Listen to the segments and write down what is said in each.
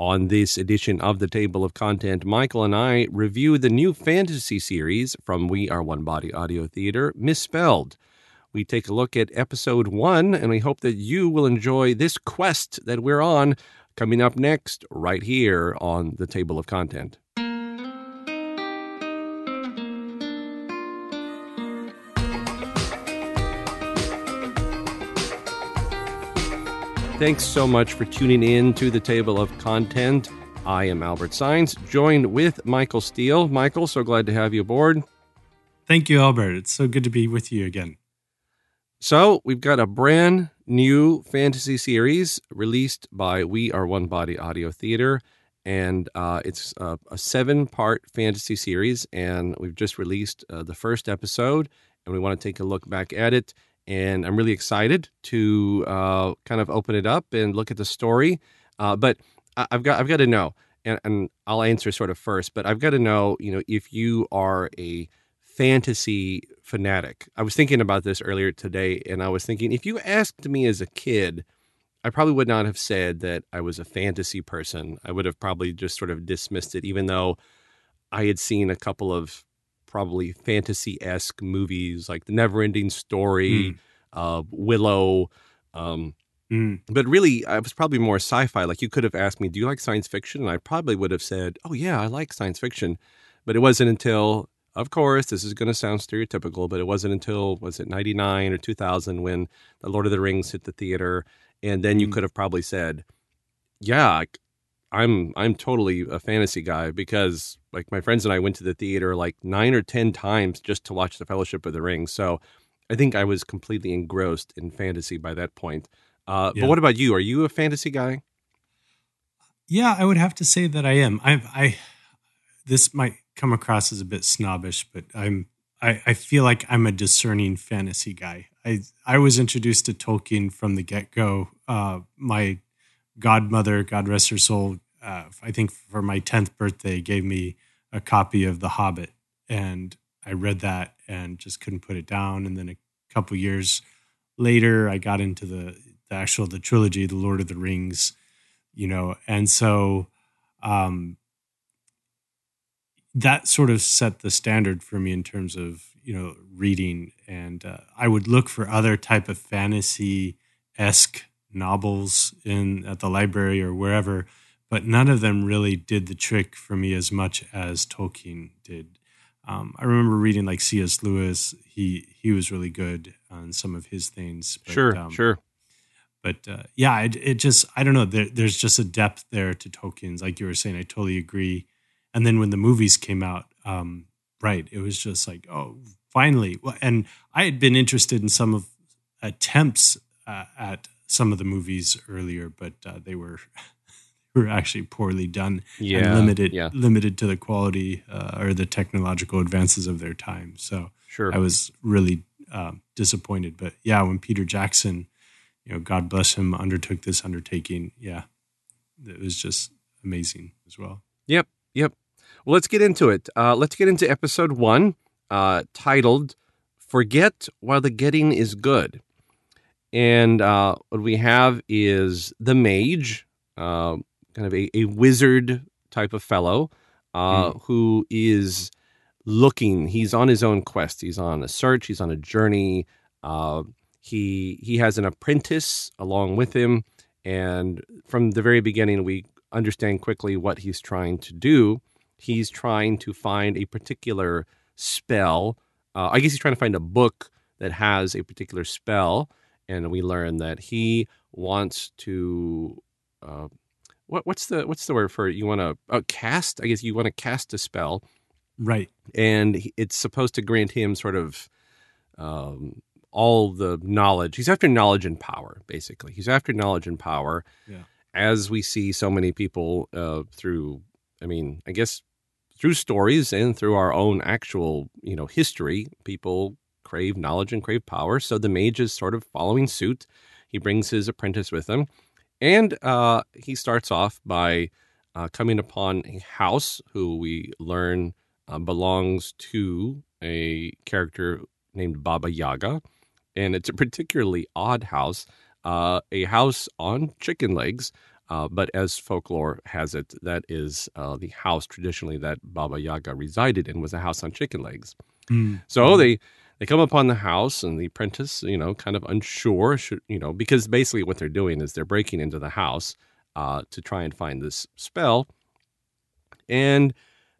On this edition of the Table of Content, Michael and I review the new fantasy series from We Are One Body Audio Theater, Misspelled. We take a look at episode one, and we hope that you will enjoy this quest that we're on coming up next, right here on the Table of Content. Thanks so much for tuning in to the Table of Content. I am Albert Saenz, joined with Michael Steele. Michael, so glad to have you aboard. Thank you, Albert. It's so good to be with you again. So, we've got a brand new fantasy series released by We Are One Body Audio Theater, and uh, it's a, a seven part fantasy series. And we've just released uh, the first episode, and we want to take a look back at it and I'm really excited to uh, kind of open it up and look at the story. Uh, but I've got I've got to know, and, and I'll answer sort of first. But I've got to know, you know, if you are a fantasy fanatic. I was thinking about this earlier today, and I was thinking if you asked me as a kid, I probably would not have said that I was a fantasy person. I would have probably just sort of dismissed it, even though I had seen a couple of probably fantasy esque movies like The Neverending Story, mm. uh, Willow. Um, mm. But really, I was probably more sci fi. Like you could have asked me, Do you like science fiction? And I probably would have said, Oh, yeah, I like science fiction. But it wasn't until, of course, this is going to sound stereotypical, but it wasn't until, was it 99 or 2000 when The Lord of the Rings hit the theater. And then you mm. could have probably said, Yeah, I'm I'm totally a fantasy guy because like my friends and I went to the theater like nine or ten times just to watch the Fellowship of the Ring. So I think I was completely engrossed in fantasy by that point. Uh, yeah. But what about you? Are you a fantasy guy? Yeah, I would have to say that I am. I, I this might come across as a bit snobbish, but I'm I, I feel like I'm a discerning fantasy guy. I I was introduced to Tolkien from the get go. Uh, my godmother, God rest her soul, uh, I think for my 10th birthday, gave me a copy of The Hobbit. And I read that and just couldn't put it down. And then a couple years later, I got into the, the actual the trilogy, The Lord of the Rings, you know, and so um, that sort of set the standard for me in terms of you know reading. And uh, I would look for other type of fantasy esque novels in at the library or wherever, but none of them really did the trick for me as much as Tolkien did. Um, I remember reading like C.S. Lewis. He he was really good on some of his things. But, sure, um, sure. But uh, yeah, it, it just I don't know. There, there's just a depth there to Tolkien's, like you were saying. I totally agree. And then when the movies came out, um, right, it was just like, oh, finally. And I had been interested in some of attempts uh, at some of the movies earlier, but uh, they were were actually poorly done yeah, and limited yeah. limited to the quality uh, or the technological advances of their time. So sure. I was really um, disappointed. But yeah, when Peter Jackson, you know, God bless him, undertook this undertaking, yeah, it was just amazing as well. Yep, yep. Well, let's get into it. Uh, let's get into episode one, uh, titled "Forget While the Getting Is Good." And uh, what we have is the mage, uh, kind of a, a, wizard type of fellow, uh, mm. who is looking. He's on his own quest. He's on a search. He's on a journey. Uh, he he has an apprentice along with him, and from the very beginning, we understand quickly what he's trying to do. He's trying to find a particular spell. Uh, I guess he's trying to find a book that has a particular spell and we learn that he wants to uh, what, what's the what's the word for it? You want to uh, cast? I guess you want to cast a spell, right? And it's supposed to grant him sort of um, all the knowledge. He's after knowledge and power, basically. He's after knowledge and power. Yeah. As we see so many people uh, through, I mean, I guess through stories and through our own actual, you know, history, people crave knowledge and crave power. So the mage is sort of following suit. He brings his apprentice with him. And uh, he starts off by uh, coming upon a house who we learn uh, belongs to a character named Baba Yaga. And it's a particularly odd house. uh, a house on chicken legs. Uh, but as folklore has it, that is uh, the house traditionally that Baba Yaga resided in was a house on chicken legs. Mm. So they they come upon the house, and the apprentice, you know, kind of unsure, should, you know, because basically what they're doing is they're breaking into the house uh, to try and find this spell, and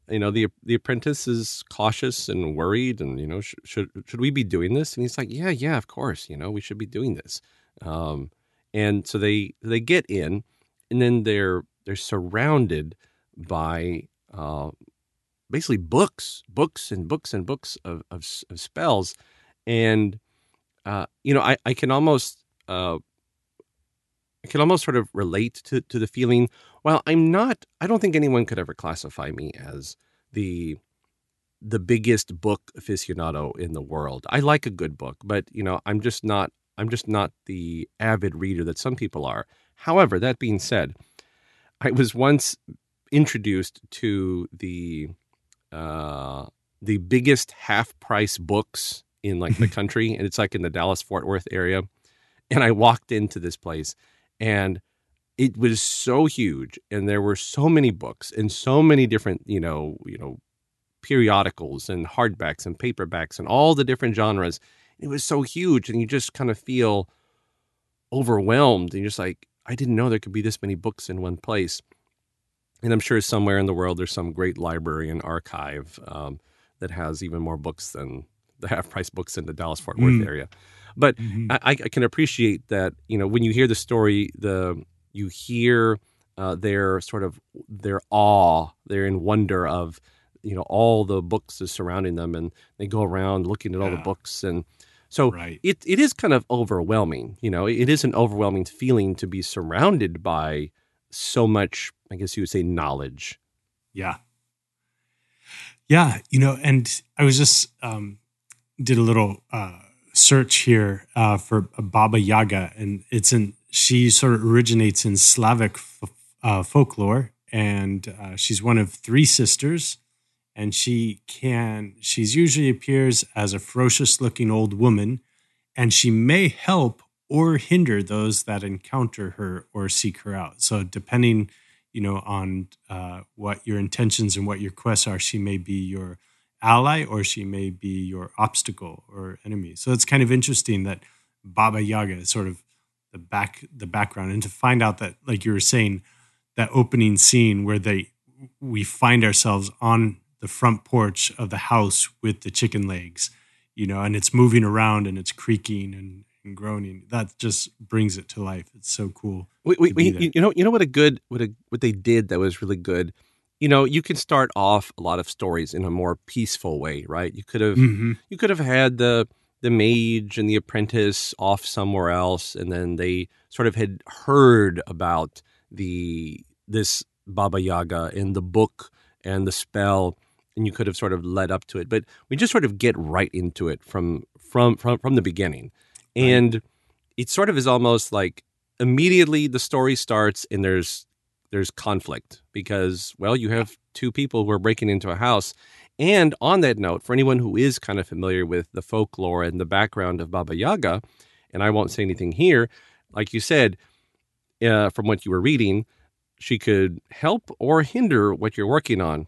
you know the the apprentice is cautious and worried, and you know, sh- should should we be doing this? And he's like, yeah, yeah, of course, you know, we should be doing this. Um, and so they they get in, and then they're they're surrounded by uh, basically books, books and books and books of, of, of spells. And, uh, you know, I, I can almost, uh, I can almost sort of relate to, to the feeling. Well, I'm not, I don't think anyone could ever classify me as the, the biggest book aficionado in the world. I like a good book, but you know, I'm just not, I'm just not the avid reader that some people are. However, that being said, I was once introduced to the uh, the biggest half price books in like the country, and it's like in the Dallas Fort Worth area. And I walked into this place, and it was so huge, and there were so many books and so many different, you know, you know, periodicals and hardbacks and paperbacks and all the different genres. It was so huge, and you just kind of feel overwhelmed, and you're just like, I didn't know there could be this many books in one place and I'm sure somewhere in the world there's some great library and archive um, that has even more books than the half price books in the Dallas Fort Worth mm. area. But mm-hmm. I, I, can appreciate that you know when you hear the story, the you hear uh, their sort of their awe, they're in wonder of you know all the books is surrounding them, and they go around looking at all the books and. So right. it, it is kind of overwhelming. You know, it is an overwhelming feeling to be surrounded by so much, I guess you would say, knowledge. Yeah. Yeah. You know, and I was just, um, did a little uh, search here uh, for Baba Yaga, and it's in, she sort of originates in Slavic f- uh, folklore, and uh, she's one of three sisters. And she can, she's usually appears as a ferocious looking old woman, and she may help or hinder those that encounter her or seek her out. So, depending, you know, on uh, what your intentions and what your quests are, she may be your ally or she may be your obstacle or enemy. So it's kind of interesting that Baba Yaga is sort of the back the background, and to find out that, like you were saying, that opening scene where they we find ourselves on the front porch of the house with the chicken legs, you know, and it's moving around and it's creaking and and groaning. That just brings it to life. It's so cool. Wait, wait, wait you know, you know what a good what a what they did that was really good. You know, you can start off a lot of stories in a more peaceful way, right? You could have mm-hmm. you could have had the the mage and the apprentice off somewhere else, and then they sort of had heard about the this Baba Yaga in the book and the spell, and you could have sort of led up to it. But we just sort of get right into it from from from from the beginning and it sort of is almost like immediately the story starts and there's there's conflict because well you have two people who are breaking into a house. And on that note for anyone who is kind of familiar with the folklore and the background of baba yaga and i won't say anything here like you said uh, from what you were reading she could help or hinder what you're working on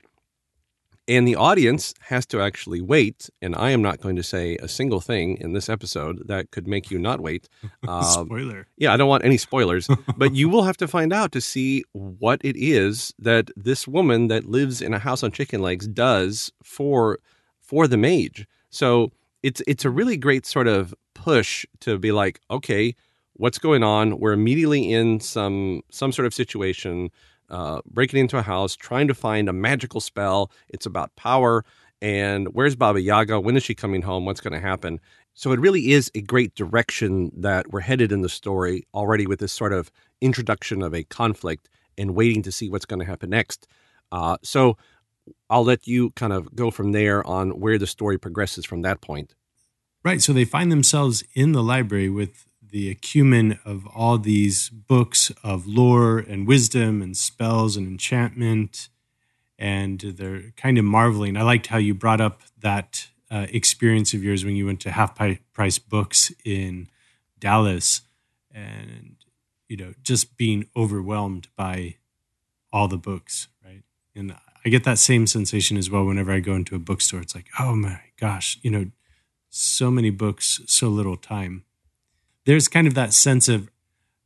and the audience has to actually wait. And I am not going to say a single thing in this episode that could make you not wait. Uh, Spoiler. Yeah, I don't want any spoilers, but you will have to find out to see what it is that this woman that lives in a house on chicken legs does for for the mage. So it's it's a really great sort of push to be like, okay, what's going on? We're immediately in some some sort of situation uh, breaking into a house, trying to find a magical spell. It's about power. And where's Baba Yaga? When is she coming home? What's going to happen? So it really is a great direction that we're headed in the story already with this sort of introduction of a conflict and waiting to see what's going to happen next. Uh, so I'll let you kind of go from there on where the story progresses from that point. Right. So they find themselves in the library with the acumen of all these books of lore and wisdom and spells and enchantment. And they're kind of marveling. I liked how you brought up that uh, experience of yours when you went to half price books in Dallas. and you know just being overwhelmed by all the books, right? And I get that same sensation as well whenever I go into a bookstore. It's like, oh my gosh, you know, so many books, so little time. There's kind of that sense of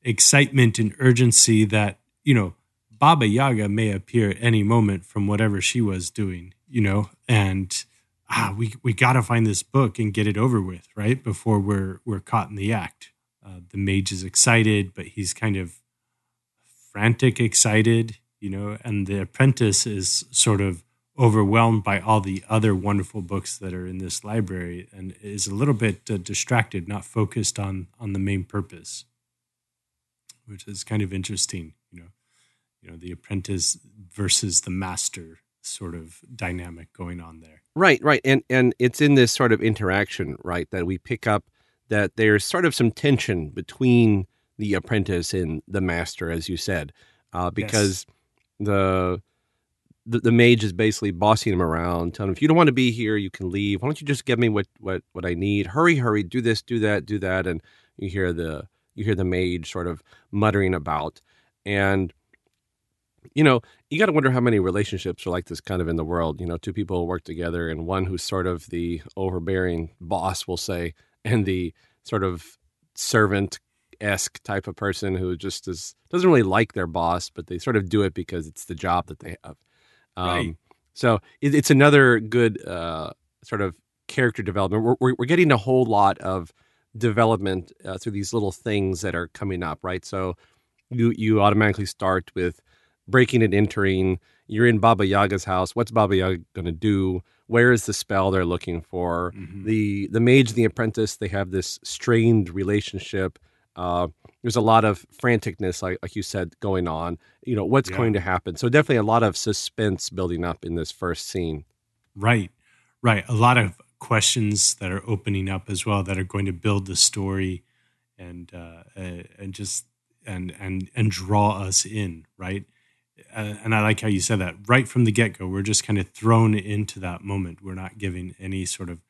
excitement and urgency that, you know, Baba Yaga may appear at any moment from whatever she was doing, you know, and ah, we we got to find this book and get it over with, right? Before we're we're caught in the act. Uh, the mage is excited, but he's kind of frantic excited, you know, and the apprentice is sort of overwhelmed by all the other wonderful books that are in this library and is a little bit uh, distracted, not focused on on the main purpose, which is kind of interesting, you know. You know, the apprentice versus the master sort of dynamic going on there. Right, right. And and it's in this sort of interaction, right, that we pick up that there's sort of some tension between the apprentice and the master, as you said, uh, because yes. the, the the mage is basically bossing him around, telling him, "If you don't want to be here, you can leave. Why don't you just give me what what what I need? Hurry, hurry, do this, do that, do that." And you hear the you hear the mage sort of muttering about, and you know, you got to wonder how many relationships are like this kind of in the world. You know, two people work together, and one who's sort of the overbearing boss will say, and the sort of servant esque type of person who just is doesn't really like their boss, but they sort of do it because it's the job that they have. Um, right. So it, it's another good uh, sort of character development. We're, we're, we're getting a whole lot of development uh, through these little things that are coming up, right? So you you automatically start with breaking and entering. You're in Baba Yaga's house. What's Baba Yaga going to do? Where is the spell they're looking for? Mm-hmm. The the mage and the apprentice they have this strained relationship. Uh, there's a lot of franticness, like, like you said, going on. You know what's yeah. going to happen. So definitely a lot of suspense building up in this first scene. Right, right. A lot of questions that are opening up as well that are going to build the story and uh, and just and and and draw us in. Right uh, and I like how you said that right from the get go. We're just kind of thrown into that moment. We're not giving any sort of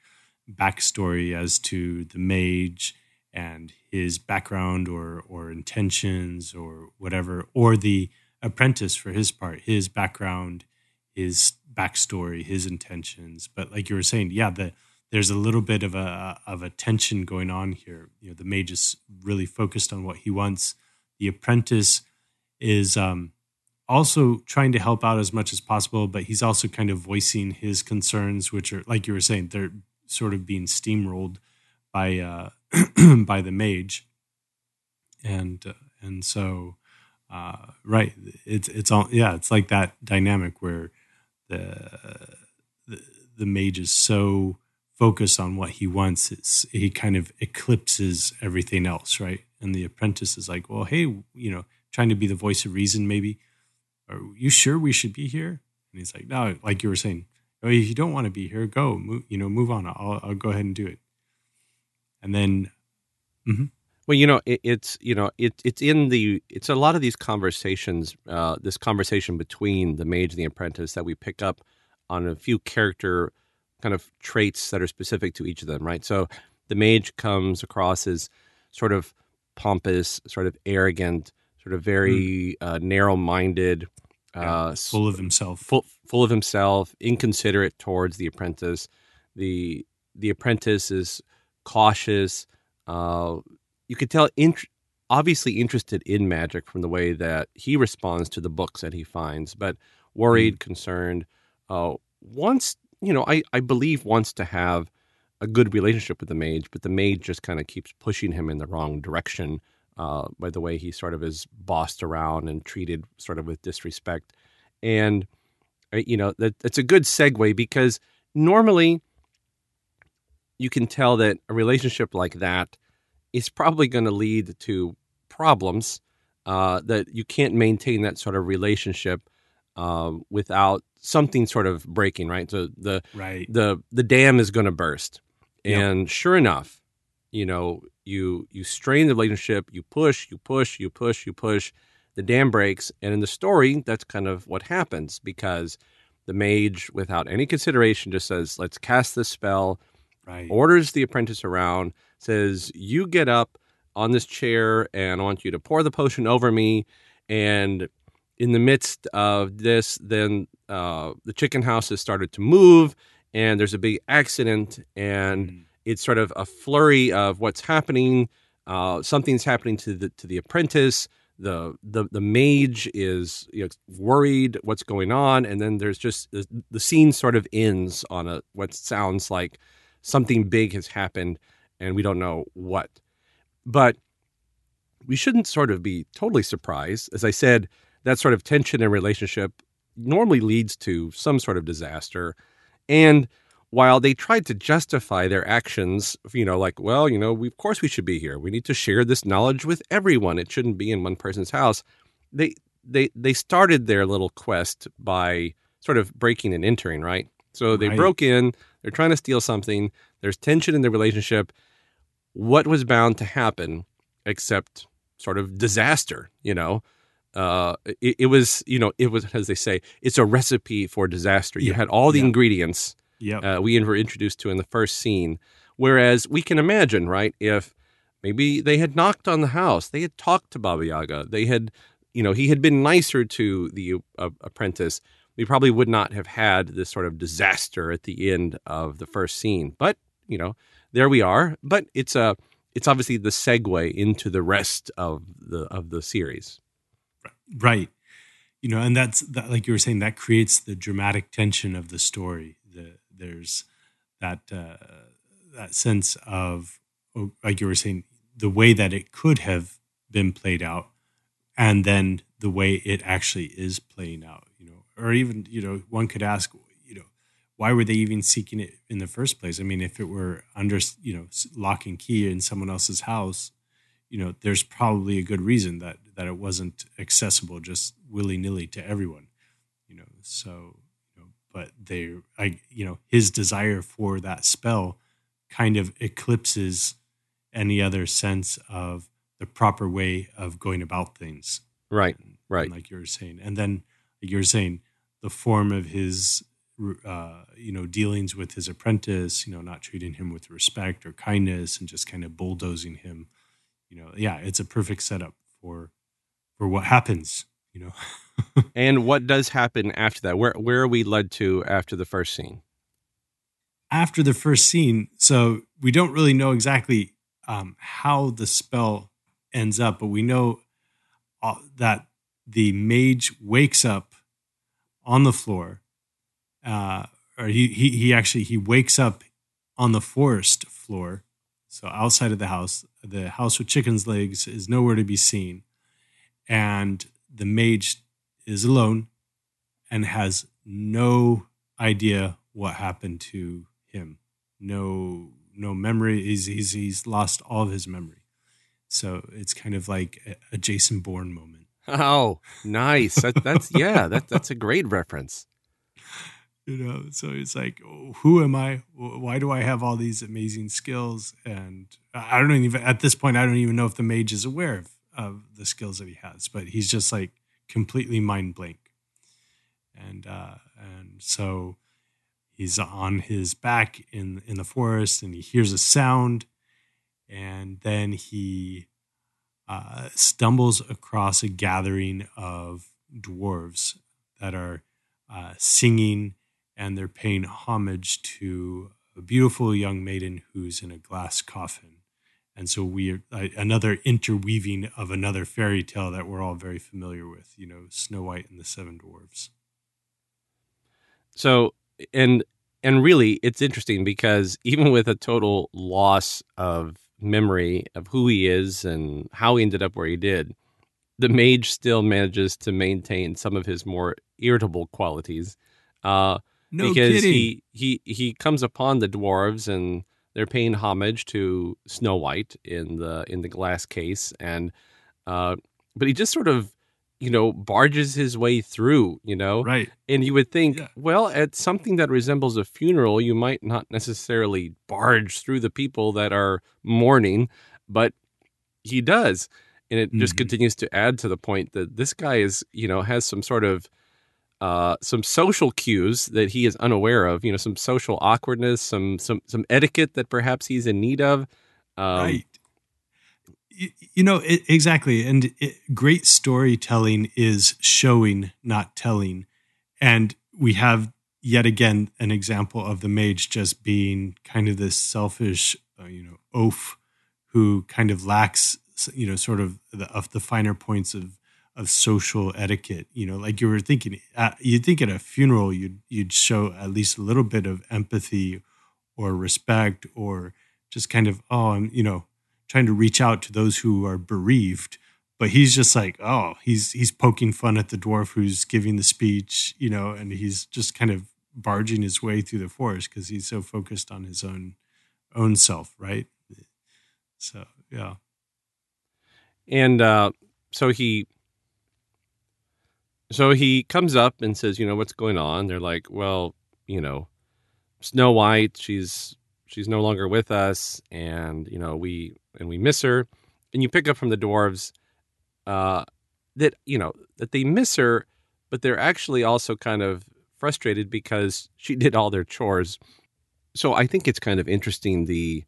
backstory as to the mage and his background or or intentions or whatever, or the apprentice for his part, his background, his backstory, his intentions. But like you were saying, yeah, the there's a little bit of a of a tension going on here. You know, the mage is really focused on what he wants. The apprentice is um, also trying to help out as much as possible, but he's also kind of voicing his concerns, which are like you were saying, they're sort of being steamrolled by uh, by the mage, and uh, and so uh, right, it's it's all yeah, it's like that dynamic where the the, the mage is so focused on what he wants, it's he kind of eclipses everything else, right? And the apprentice is like, well, hey, you know, trying to be the voice of reason, maybe are you sure we should be here? And he's like, no, like you were saying, oh, if you don't want to be here, go, move, you know, move on. I'll, I'll go ahead and do it. And then, mm-hmm. well, you know, it, it's, you know, it, it's in the, it's a lot of these conversations, uh, this conversation between the mage and the apprentice that we pick up on a few character kind of traits that are specific to each of them, right? So the mage comes across as sort of pompous, sort of arrogant, sort of very mm. uh, narrow-minded, uh, full of himself, full, full of himself, inconsiderate towards the apprentice. the The apprentice is cautious. Uh, you could tell, int- obviously interested in magic from the way that he responds to the books that he finds, but worried, mm. concerned. Uh, wants, you know, I I believe wants to have a good relationship with the mage, but the mage just kind of keeps pushing him in the wrong direction uh, by the way he sort of is bossed around and treated sort of with disrespect. And, uh, you know, that, that's a good segue because normally you can tell that a relationship like that is probably going to lead to problems uh, that you can't maintain that sort of relationship uh, without something sort of breaking, right? So the right. the the dam is going to burst, and yep. sure enough, you know, you you strain the relationship, you push, you push, you push, you push, the dam breaks, and in the story, that's kind of what happens because the mage, without any consideration, just says, "Let's cast this spell." Right. Orders the apprentice around, says, "You get up on this chair and I want you to pour the potion over me. And in the midst of this, then uh, the chicken house has started to move and there's a big accident and mm. it's sort of a flurry of what's happening. Uh, something's happening to the to the apprentice. The the the mage is you know, worried what's going on, and then there's just the, the scene sort of ends on a what sounds like something big has happened, and we don't know what. But we shouldn't sort of be totally surprised. As I said, that sort of tension in relationship normally leads to some sort of disaster. And while they tried to justify their actions, you know, like, well, you know, we, of course we should be here. We need to share this knowledge with everyone. It shouldn't be in one person's house. They they they started their little quest by sort of breaking and entering, right? So they right. broke in, they're trying to steal something, there's tension in the relationship. What was bound to happen except sort of disaster, you know? uh, it, it, was you know it was as they say it's a recipe for disaster. You had all the ingredients yep. uh, we were introduced to in the first scene. Whereas we can imagine, right, if maybe they had knocked on the house, they had talked to Baba Yaga, they had, you know, he had been nicer to the uh, apprentice, we probably would not have had this sort of disaster at the end of the first scene. But you know, there we are. But it's a it's obviously the segue into the rest of the of the series. Right. You know, and that's that, like you were saying, that creates the dramatic tension of the story. The, there's that uh, that sense of, oh, like you were saying, the way that it could have been played out, and then the way it actually is playing out. Or even you know, one could ask, you know, why were they even seeking it in the first place? I mean, if it were under you know lock and key in someone else's house, you know, there's probably a good reason that that it wasn't accessible just willy nilly to everyone. You know, so you know, but they, I, you know, his desire for that spell kind of eclipses any other sense of the proper way of going about things. Right. Right. like you were saying, and then like you were saying, the form of his uh, you know, dealings with his apprentice, you know, not treating him with respect or kindness and just kind of bulldozing him you know, yeah, it's a perfect setup for for what happens, you know. and what does happen after that? Where where are we led to after the first scene? After the first scene, so we don't really know exactly um, how the spell ends up, but we know uh, that the mage wakes up on the floor, uh, or he, he he actually he wakes up on the forest floor, so outside of the house the house with chicken's legs is nowhere to be seen. And the mage is alone and has no idea what happened to him. No no memory. He's he's he's lost all of his memory. So it's kind of like a, a Jason Bourne moment. Oh, nice. That, that's yeah. That that's a great reference you know so it's like who am i why do i have all these amazing skills and i don't even at this point i don't even know if the mage is aware of, of the skills that he has but he's just like completely mind blank and uh and so he's on his back in in the forest and he hears a sound and then he uh, stumbles across a gathering of dwarves that are uh, singing and they're paying homage to a beautiful young maiden who's in a glass coffin. And so we are uh, another interweaving of another fairy tale that we're all very familiar with, you know, Snow White and the Seven Dwarves. So, and and really it's interesting because even with a total loss of memory of who he is and how he ended up where he did, the mage still manages to maintain some of his more irritable qualities. Uh, no because kidding. he he he comes upon the dwarves and they're paying homage to Snow White in the in the glass case and uh but he just sort of you know barges his way through you know right and you would think yeah. well at something that resembles a funeral you might not necessarily barge through the people that are mourning but he does and it mm-hmm. just continues to add to the point that this guy is you know has some sort of uh, some social cues that he is unaware of. You know, some social awkwardness, some some some etiquette that perhaps he's in need of. Um, right. You know it, exactly and it, great storytelling is showing not telling. And we have yet again an example of the mage just being kind of this selfish uh, you know oaf who kind of lacks you know sort of the, of the finer points of of social etiquette. You know like you were thinking uh, you'd think at a funeral you'd you'd show at least a little bit of empathy or respect or just kind of oh i'm you know trying to reach out to those who are bereaved but he's just like oh he's he's poking fun at the dwarf who's giving the speech you know and he's just kind of barging his way through the forest because he's so focused on his own own self right? So yeah. And uh so he so he comes up and says you know what's going on? They're like well you know snow white she's she's no longer with us and you know we and we miss her and you pick up from the dwarves uh, that you know that they miss her, but they're actually also kind of frustrated because she did all their chores. So I think it's kind of interesting the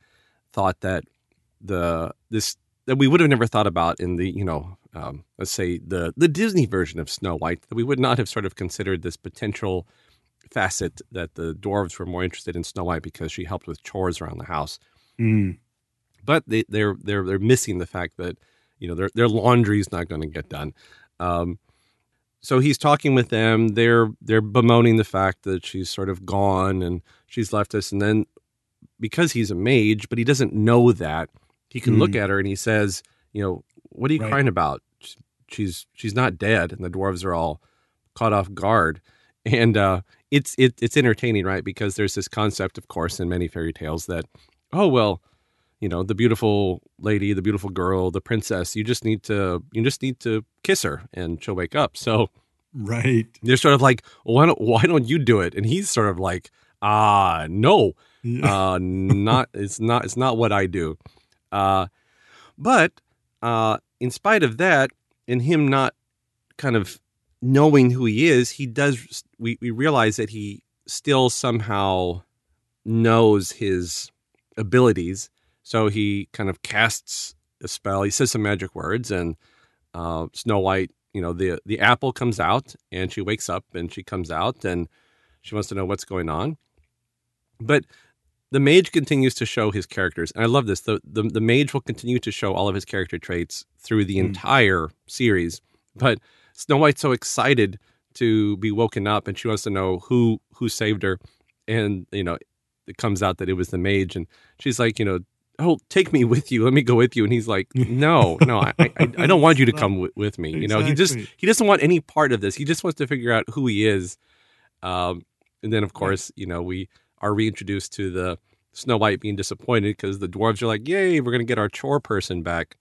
thought that the this that we would have never thought about in the you know um, let's say the the Disney version of Snow White that we would not have sort of considered this potential facet that the dwarves were more interested in Snow White because she helped with chores around the house. Mm. But they, they're they're they're missing the fact that you know their their laundry's not going to get done. Um, so he's talking with them. They're they're bemoaning the fact that she's sort of gone and she's left us. And then because he's a mage, but he doesn't know that, he can mm. look at her and he says, you know, what are you right. crying about? She's she's not dead. And the dwarves are all caught off guard. And uh, it's it, it's entertaining, right? Because there's this concept, of course, in many fairy tales that, oh well, you know the beautiful lady the beautiful girl the princess you just need to you just need to kiss her and she'll wake up. So right. they're sort of like why don't why don't you do it? And he's sort of like ah no. Yeah. uh not it's not it's not what i do. Uh but uh in spite of that and him not kind of knowing who he is he does we, we realize that he still somehow knows his abilities so he kind of casts a spell. He says some magic words, and uh, Snow White, you know, the the apple comes out, and she wakes up, and she comes out, and she wants to know what's going on. But the mage continues to show his characters, and I love this. the the, the mage will continue to show all of his character traits through the mm. entire series. But Snow White's so excited to be woken up, and she wants to know who who saved her, and you know, it comes out that it was the mage, and she's like, you know, oh, take me with you. Let me go with you. And he's like, no, no, I, I, I don't want you to come w- with me. You know, he just, he doesn't want any part of this. He just wants to figure out who he is. Um, and then of course, you know, we are reintroduced to the Snow White being disappointed because the dwarves are like, yay, we're going to get our chore person back.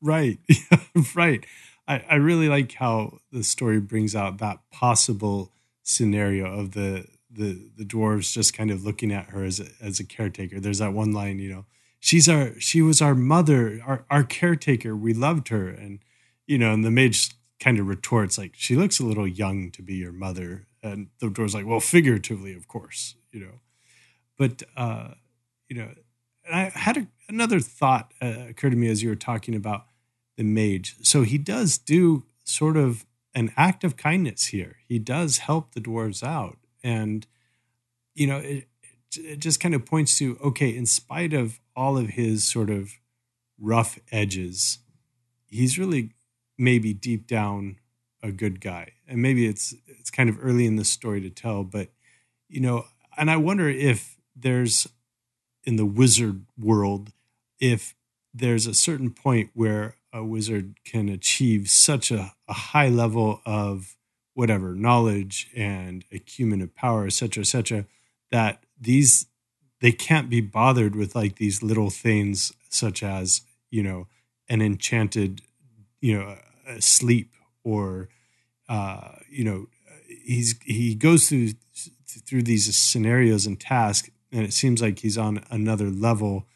Right. right. I, I really like how the story brings out that possible scenario of the, the, the dwarves just kind of looking at her as a, as a caretaker. There's that one line, you know, she's our she was our mother our, our caretaker. We loved her. And you know and the mage kind of retorts like she looks a little young to be your mother. And the door's like well figuratively of course you know. But uh you know i had a, another thought uh, occur to me as you were talking about the mage. So he does do sort of an act of kindness here. He does help the dwarves out. And you know it, it just kind of points to okay in spite of all of his sort of rough edges, he's really maybe deep down a good guy. And maybe it's it's kind of early in the story to tell, but you know, and I wonder if there's in the wizard world if there's a certain point where a wizard can achieve such a, a high level of whatever knowledge and acumen of power, et cetera, et cetera, that these they can't be bothered with like these little things such as you know an enchanted you know sleep or uh, you know he's he goes through through these scenarios and tasks and it seems like he's on another level.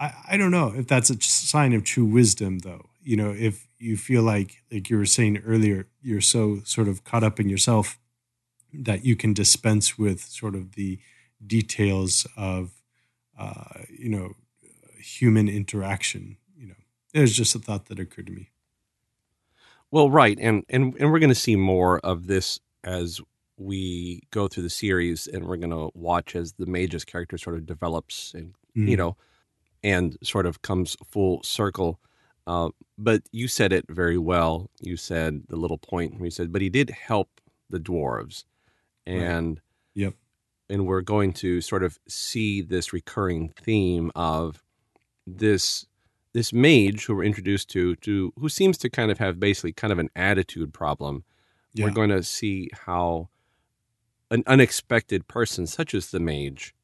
I, I don't know if that's a sign of true wisdom though you know if you feel like like you were saying earlier you're so sort of caught up in yourself that you can dispense with sort of the details of uh, you know human interaction you know it was just a thought that occurred to me. Well, right, and and and we're going to see more of this as we go through the series, and we're going to watch as the mage's character sort of develops, and mm. you know, and sort of comes full circle. Uh, but you said it very well. You said the little point. You said, but he did help the dwarves, and right. yep, and we're going to sort of see this recurring theme of this this mage who we're introduced to to who seems to kind of have basically kind of an attitude problem. Yeah. We're going to see how an unexpected person such as the mage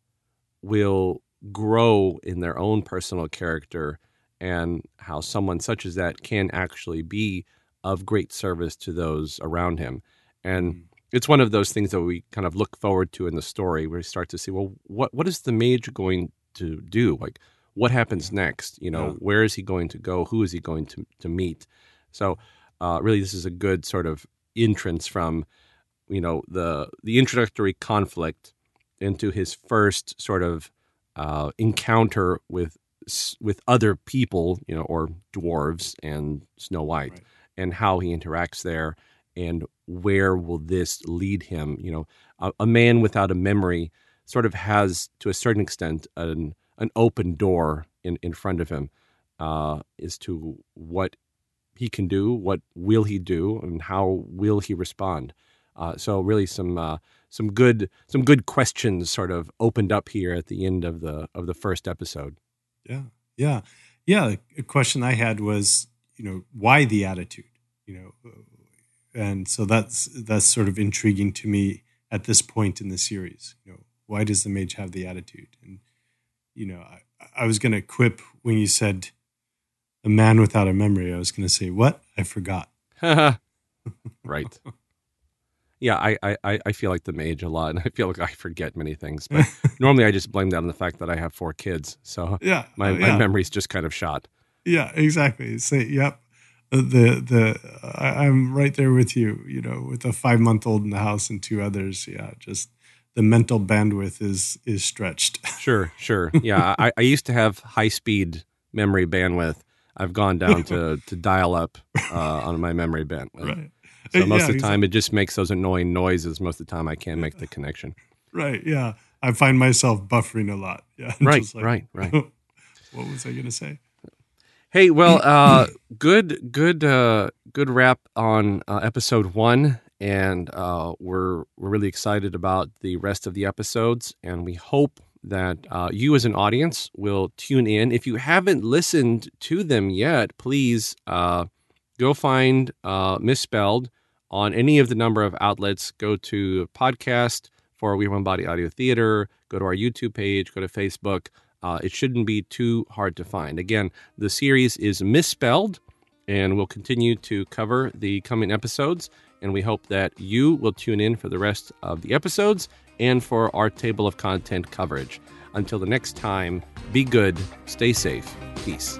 will grow in their own personal character and how someone such as that can actually be of great service to those around him. And mm. it's one of those things that we kind of look forward to in the story where we start to see, well, what what is the mage going to do? Like what happens next? You know, yeah. where is he going to go? Who is he going to, to meet? So, uh, really, this is a good sort of entrance from, you know, the the introductory conflict into his first sort of uh, encounter with with other people, you know, or dwarves and Snow White, right. and how he interacts there, and where will this lead him? You know, a, a man without a memory sort of has, to a certain extent, an an open door in, in front of him uh, as to what he can do, what will he do, and how will he respond. Uh, so really, some uh, some good some good questions sort of opened up here at the end of the of the first episode. Yeah, yeah, yeah. A question I had was, you know, why the attitude, you know, and so that's that's sort of intriguing to me at this point in the series. You know, why does the mage have the attitude? And you know, I, I was going to quip when you said a man without a memory. I was going to say, what? I forgot. right. Yeah, I, I, I feel like the mage a lot, and I feel like I forget many things. But normally, I just blame that on the fact that I have four kids, so yeah, my, uh, yeah. my memory's just kind of shot. Yeah, exactly. Say, yep. Uh, the the I, I'm right there with you. You know, with a five month old in the house and two others. Yeah, just the mental bandwidth is is stretched. Sure, sure. Yeah, I, I used to have high speed memory bandwidth. I've gone down to to dial up uh, on my memory bandwidth. Right. So most yeah, of the time, exactly. it just makes those annoying noises. Most of the time, I can't make the connection. Right. Yeah. I find myself buffering a lot. Yeah. Right. Like, right. Right. what was I going to say? Hey, well, uh, good, good, uh, good wrap on uh, episode one and uh, we're we're really excited about the rest of the episodes, and we hope that uh, you as an audience will tune in. If you haven't listened to them yet, please uh, go find uh, Misspelled on any of the number of outlets. Go to podcast for We One Body Audio Theater. Go to our YouTube page. Go to Facebook. Uh, it shouldn't be too hard to find. Again, the series is Misspelled, and we'll continue to cover the coming episodes and we hope that you will tune in for the rest of the episodes and for our table of content coverage. Until the next time, be good, stay safe, peace.